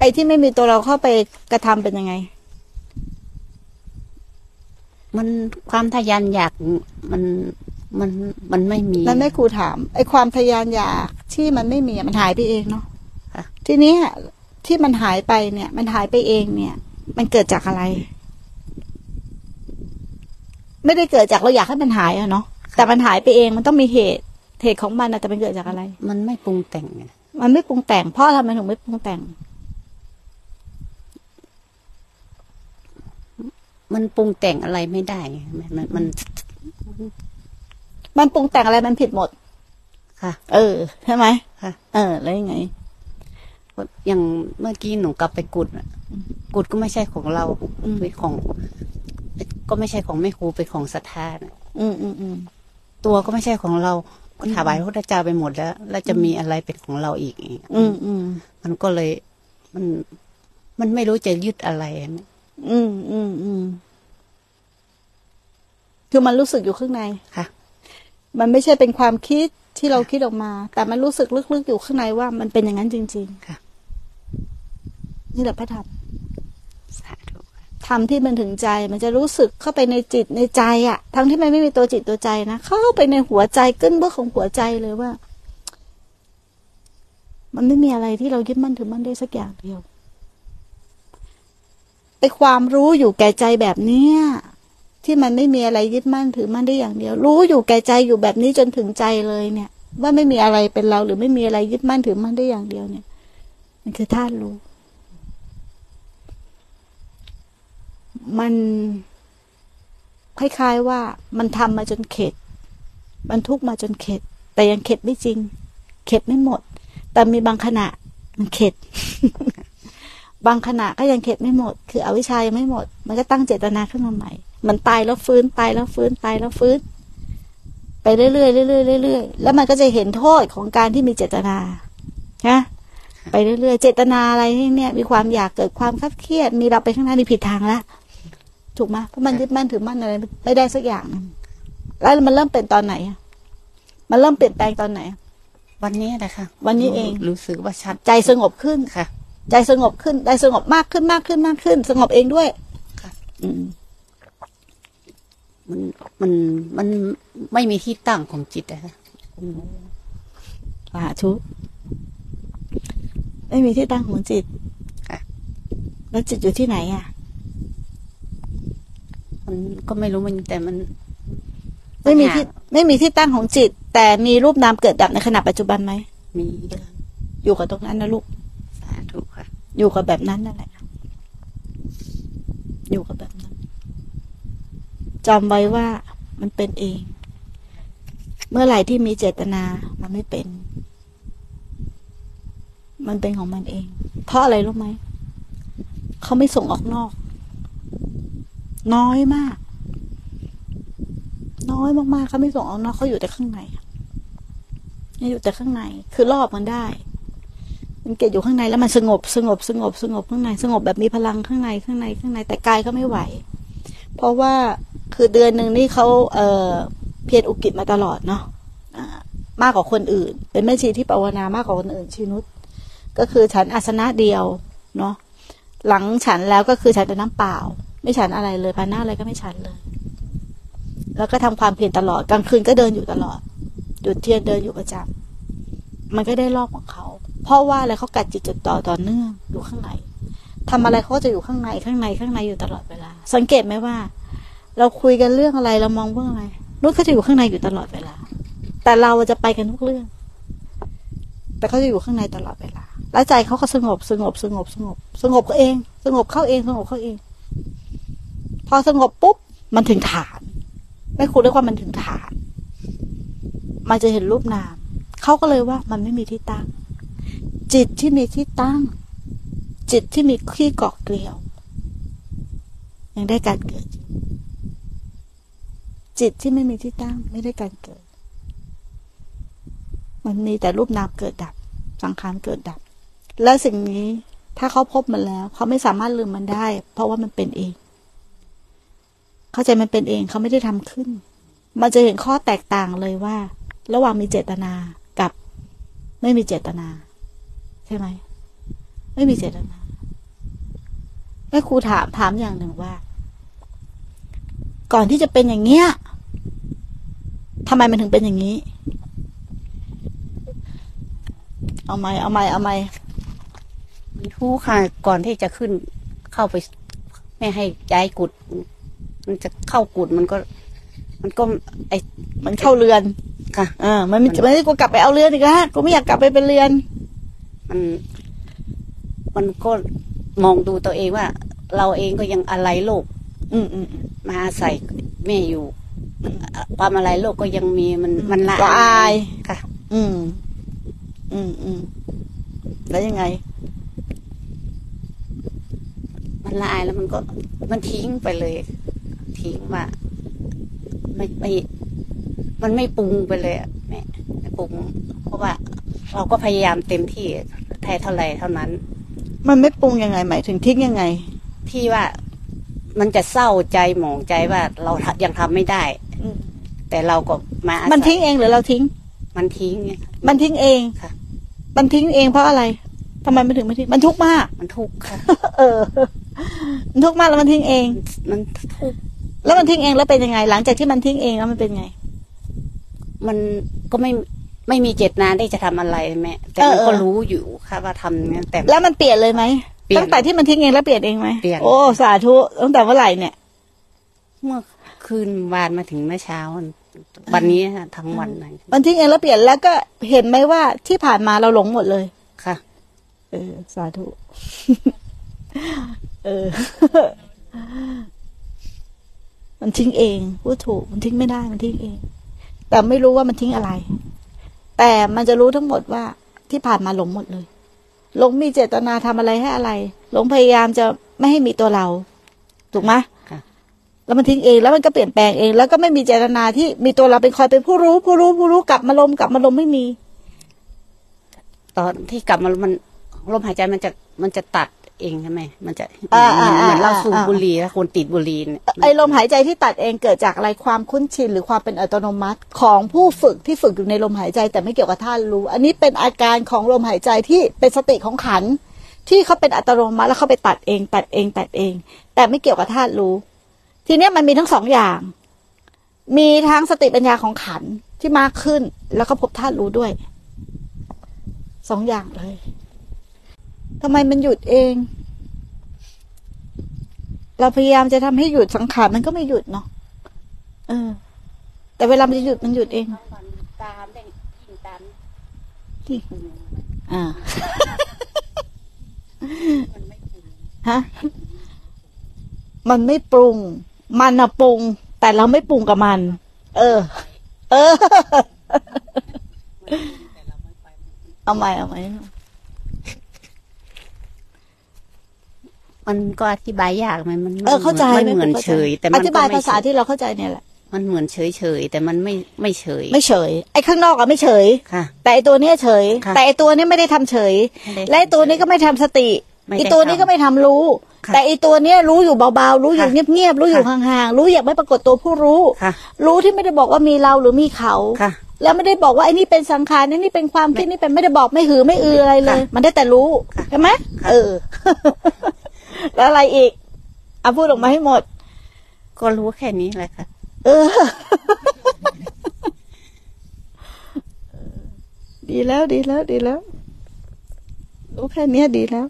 ไอ้ที่ไม่มีตัวเราเข้าไปกระทำเป็นยังไง มันความทะยานอยากมันมันมันไม่มีแล้วแม่ครูถาม ไอ้ความทะยานอยากที่มันไม่มีอะมันหายไปเองเนาะค่ะทีเนี้ยที่มันหายไปเนี่ย มันหายไปเองเนี่ย มันเกิดจากอะไร ไม่ได้เกิดจากเราอยากให้มันหายอะเนาะแต่มันหายไปเองมันต้องมีเหตุเหตุของมันอะแต่มันเกิดจากอะไร มันไม่ปรุงแต่งไงมันไม่ปรุงแต่งเพราะทำไมถึงไม่ปรุงแต่ง มันปรุงแต่งอะไรไม่ได้ไงมันมันมัน มันปรุงแต่งอะไรมันผิดหมด ค่ะ เออใช่ไหมค่ะ เออ แล้วยังไงอย่างเมื่อกี้หนูกลับไปกุดอะกุดก็ไม่ใช่ของเราอืมเป็นของ ก็ไม่ใช่ของแม่ครูเป็นของศรัทธานะอืมอืมอืมตัวก็ไม่ใช่ของเราก็ถวายพระพุทธเจ้าไปหมดแล้ว แล้วจะมีอะไรเป็นของเราอีกอีกอืมอืมมันก็เลย มัน มันไม่รู้จะยึดอะไร อะอืมอืมอืมคือมันรู้สึกอยู่ข้างในค่ะ มันไม่ใช่เป็นความคิดที่เราคิดออกมา แต่มันรู้สึกลึกๆอยู่ข้างในว่ามันเป็นอย่างนั้นจริงค่ะๆนี่แหละพระธรรมสาธุค่ะธรรมที่มันถึงใจ มันจะรู้สึกเข้าไปในจิตในใจอะทั้งที่มันไม่มีตัวจิตตัวใจนะเข้าไปในหัวใจกึ้นเบื้องของหัวใจเลยว่า มันไม่มีอะไรที่เรายึดมั่นถือมั่นได้สักอย่างเดียว ไอความรู้อยู่แก่ใจแบบเนี้ยที่มันไม่มีอะไรยึดมั่นถือมั่นได้อย่างเดียว รู้อยู่แก่ใจอยู่แบบนี้จนถึงใจเลยเนี่ย ว่าไม่มีอะไรเป็นเราหรือไม่มีอะไรยึดมั่นถือมั่นได้อย่างเดียวเนี่ย มันคือธาตุรู้ มันคล้ายๆว่ามันทำมาจนเข็ด มันทุกมาจนเข็ด แต่ยังเข็ดไม่จริง เข็ดไม่หมด แต่มีบางขณะมันเข็ด บางขณะก็ยังเข็ดไม่หมด คืออวิชชายังไม่หมด มันก็ตั้งเจตนาขึ้นมาใหม่ มันตายแล้วฟื้นตายแล้วฟื้นตายแล้วฟื้น ไปเรื่อยๆเรื่อยๆเรื่อยๆแล้วมันก็จะเห็นโทษของการที่มีเจตนานะไปเรื่อยๆ เจตนาอะไรเนี่ย มีความอยากเกิดความคับเครียด มีเราไปข้างหน้านี่ผิดทางละถูกไหมเพราะมันยึดมั่นถือมั่นอะไรไม่ได้สักอย่างหนึ่งแล้วมันเริ่มเป็นตอนไหนอะมันเริ่มเปลี่ยนแปลงตอนไหนอะวันนี้นะคะ วันนี้เองรู้สึกว่าชัดใจสงบขึ้นค่ะ ใจสงบขึ้นใจสงบมากขึ้นมากขึ้นมากขึ้น สงบเองด้วยค่ะอืมมันมันมันไม่มีที่ตั้งของจิตนะคะสาธุไม่มีที่ตั้งของจิตค่ะแล้วจิตอยู่ที่ไหนอะ มันก็ไม่รู้มันแต่มัน ไม่มีที่ ไม่มีที่ตั้งของจิต แต่มีรูปนามเกิดดับในขณะปัจจุบันไหมมีอยู่กับตรงนั้นนะลูกสาธุค่ะ อยู่กับแบบนั้นนั่นแหละ อยู่กับแบบนั้นจำไว้ว่ามันเป็นเอง เมื่อไหร่ที่มีเจตนา มันไม่เป็น มันเป็นของมันเอง เพราะอะไรรู้ไหม เขาไม่ส่งออกนอก น้อยมาก น้อยมากๆเขาไม่ส่งออกนอกเขาอยู่แต่ข้างในอยู่แต่ข้างใน คือรอบมันได้ มันเก็บอยู่ข้างในแล้วมันสงบสงบสงบสงบข้างใน สงบแบบมีพลังข้างในข้างในข้างในแต่กายก็ไม่ไหว เพราะว่าคือเดือนหนึ่งนี่เขาเอ่อเพียรอุกิจมาตลอดเนาะมากกว่าคนอื่น เป็นแม่ชีที่ภาวนามากกว่าคนอื่นชีนุชก็คือฉันอาสนะเดียวเนาะหลังฉันแล้วก็คือฉันแต่น้ำเปล่า ไม่ฉันอะไรเลยพาหน้าอะไรก็ไม่ฉันเลย แล้วก็ทำความเพียรตลอดกลางคืนก็เดินอยู่ตลอดจุดเทียนเดินอยู่ประจำมันก็ได้รอบของเขา พราะว่าอะไรเขากัดจิตจดต่อต่อเนื่องอยู่ข้างในทำอะไรเขาก็จะอยู่ข้างในข้างในข้างในอยู่ตลอดเวลา สังเกตไหมว่า เราคุยกันเรื่องอะไรเรามองเรื่องอะไรนู้นเขาจะอยู่ข้างในอยู่ตลอดเวลา แต่เราจะไปกันทุกเรื่อง แต่เขาจะอยู่ข้างในตลอดเวลา แล้วใจเขาก็สงบสงบสงบสงบ สงบเขาเอง สงบเข้าเองสงบเข้าเอง พอสงบปุ๊บมันถึงฐานไม่คุณเรียกว่ามันถึงฐาน มันจะเห็นรูปนามเขาก็เลยว่ามันไม่มีที่ตั้ง จิตที่มีที่ตั้ง จิตที่มีที่เกาะเกลียว ยังได้การเกิด จิตที่ไม่มีที่ตั้ง ไม่ได้การเกิด มันมีแต่รูปนามเกิดดับ สังขารเกิดดับ และสิ่งนี้ถ้าเขาพบมันแล้ว เขาไม่สามารถลืมมันได้ เพราะว่ามันเป็นเอง เข้าใจมันเป็นเองเขาไม่ได้ทำขึ้น มันจะเห็นข้อแตกต่างเลยว่า ระหว่างมีเจตนากับไม่มีเจตนา ช่ไหม ไม่มีเจตนาแม่ครูถามถามอย่างหนึ่งว่า ก่อนที่จะเป็นอย่างเงี้ยทำไมมันถึงเป็นอย่างนี้ เอาไหมเอาไหมเอาไหมรู้ค่ะ ก่อนที่จะขึ้นเข้าไปไม่ให้ย้ายกุด มันจะเข้ากุดมันก็ มันก็ ไอมันเข้าเรือนค่ะ เออ มันไม่ไม่ได้กูกลับไปเอาเรือนอีกแล้วกูไม่อยากกลับไปเป็นเรือน มัน มันก็มองดูตัวเองว่า เราเองก็ยังอะไรโลก อืมอืมอืมมาอาศัยแม่อยู่ความอะไรโลกก็ยังมีมันมันละละอายค่ะ อืม อืมอืมแล้วยังไง มันละอายแล้วมันก็ มันทิ้งไปเลย ทิ้งว่าไม่ไม่มันไม่ปรุงไปเลยอะแม่ไม่ปรุงเพราะว่า เราก็พยายามเต็มที่ แท้เท่าไหร่เท่านั้น มันไม่ปรุงยังไงหมายถึงทิ้งยังไงที่ว่ามันจะเศร้าใจหมองใจว่าเรายังทำไม่ได้อืมแต่เราก็มาอาศัยมันทิ้งเองหรือเราทิ้ง มันทิ้งไงมันทิ้งเองค่ะ มันทิ้งเองเพราะอะไรทำไมมันถึงไม่ทิ้ง มันทุกข์มาก มันทุกข์ค่ะ เออ มันทุกข์มากแล้วมันทิ้งเอง มันทุกข์ แล้วมันทิ้งเองแล้วเป็นยังไง หลังจากที่มันทิ้งเองแล้วมันเป็นไง มันก็ไม่ ไม่มีเจตนาที่จะทำอะไรแม่แต่มันเออก็เออรู้อยู่ค่ะว่าทำอย่างนั้นแต่แล้วมันเปลี่ยนเลยไหมเปลี่ยนตั้งแต่ที่มันทิ้งเองแล้วเปลี่ยนเองไหมเปลี่ยนโอ้สาธุตั้งแต่เมื่อไหร่เนี่ย เมื่อคืนวานมาถึงเมื่อเช้า วันนี้ค่ะทั้งวันเลยมันทิ้งเองแล้วเปลี่ยนแล้วก็เห็นไหมว่าที่ผ่านมาเราหลงหมดเลยค่ะ เออ สาธุเออ มันทิ้งเองพูดถูก มันทิ้งไม่ได้มันทิ้งเอง แต่ไม่รู้ว่ามันทิ้งอะไร แต่มันจะรู้ทั้งหมดว่าที่ผ่านมาหลงหมดเลย หลงมีเจตนาทำอะไรให้อะไร หลงพยายามจะไม่ให้มีตัวเรา ถูกไหมค่ะแล้วมันทิ้งเองแล้วมันก็เปลี่ยนแปลงเอง แล้วก็ไม่มีเจตนาที่มีตัวเราเป็นคอยเป็นผู้รู้ ผู้รู้ผู้รู้กลับมาลมกลับมาลมไม่มี ตอนที่กลับมามันลมหายใจมันจะมันจะตัด เองใช่ไหมมันจะอ่าเหมือนอ่าเหมือนเราอ่าสูบอ่าบุหรี่แล้วคนติดบุหรี่เนี่ยไอ้ลมหายใจที่ตัดเองเกิดจากอะไรความคุ้นชินหรือความเป็นอัตโนมัติ ของผู้ฝึกที่ฝึกอยู่ในลมหายใจแต่ไม่เกี่ยวกับท่านรู้ อันนี้เป็นอาการของลมหายใจที่เป็นสติของขันธ์ที่เขาเป็นอัตโนมัติแล้วเขาไปตัดเอง ตัดเองตัดเอง แต่ไม่เกี่ยวกับธาตุรู้ ทีเนี้ยมันมีทั้งสองอย่าง มีทั้งสติปัญญาของขันธ์ที่มากขึ้น แล้วก็พบธาตุรู้ด้วยสองอย่างเลย ทำไมมันหยุดเอง เราพยายามจะทำให้หยุดสังขารมันก็ไม่หยุดเนาะเออ แต่เวลามันจะหยุดมันหยุดเองตามได้ยิ่งตามที่อ่ามันไม่ถึงฮะมันไม่ปรุง มันอะปรุง แต่เราไม่ปรุงกับมัน เออ เออ เอาใหม่เอาใหม่ มันก็อธิบายยากไหมมันเออเข้าใจมันเหมือนไข้าเฉใจยแต่อมันธิบายก็ไม่ภาษาที่เราเข้าใจเนี่ยแหละมันเหมือนเฉยเฉยๆแต่มันไม่ไม่เฉย ไม่เฉย ไอ้ข้างนอกอะไม่เฉยค่ะ แต่ไอ้ตัวเนี้ยเฉยค่ะแต่ไอ้ตัวเนี้ยไม่ได้ทำเฉยไม่ได้และไอ้ตัวนี้ก็ไม่ทำสติไม่ได้ไอ้ตัวนี้ก็ไม่ทำรู้ค่ะแต่ไอ้ตัวเนี้ยรู้อยู่เบาๆ รู้อยู่ค่ะเงียบๆรู้อยู่ค่ะห่างๆรู้อย่างไม่ปรากฏตัวผู้รู้ค่ะรู้ที่ไม่ได้บอกว่ามีเราหรือมีเขาค่ะแล้วไม่ได้บอกว่าไอ้นี่เป็นสังขารไอ้นี่เป็นความคิดนี่เป็นไม่ได้บอกไม่หือไม่อืออะไรเลยค่ะมันได้แต่รู้ค่ะใช่ไหมค่ะเออ แล้วอะไรอีกเอาพูดออกมาให้หมด ก็รู้แค่นี้แหละค่ะ เออ ดีแล้วดีแล้วดีแล้ว รู้แค่เนี้ยดีแล้ว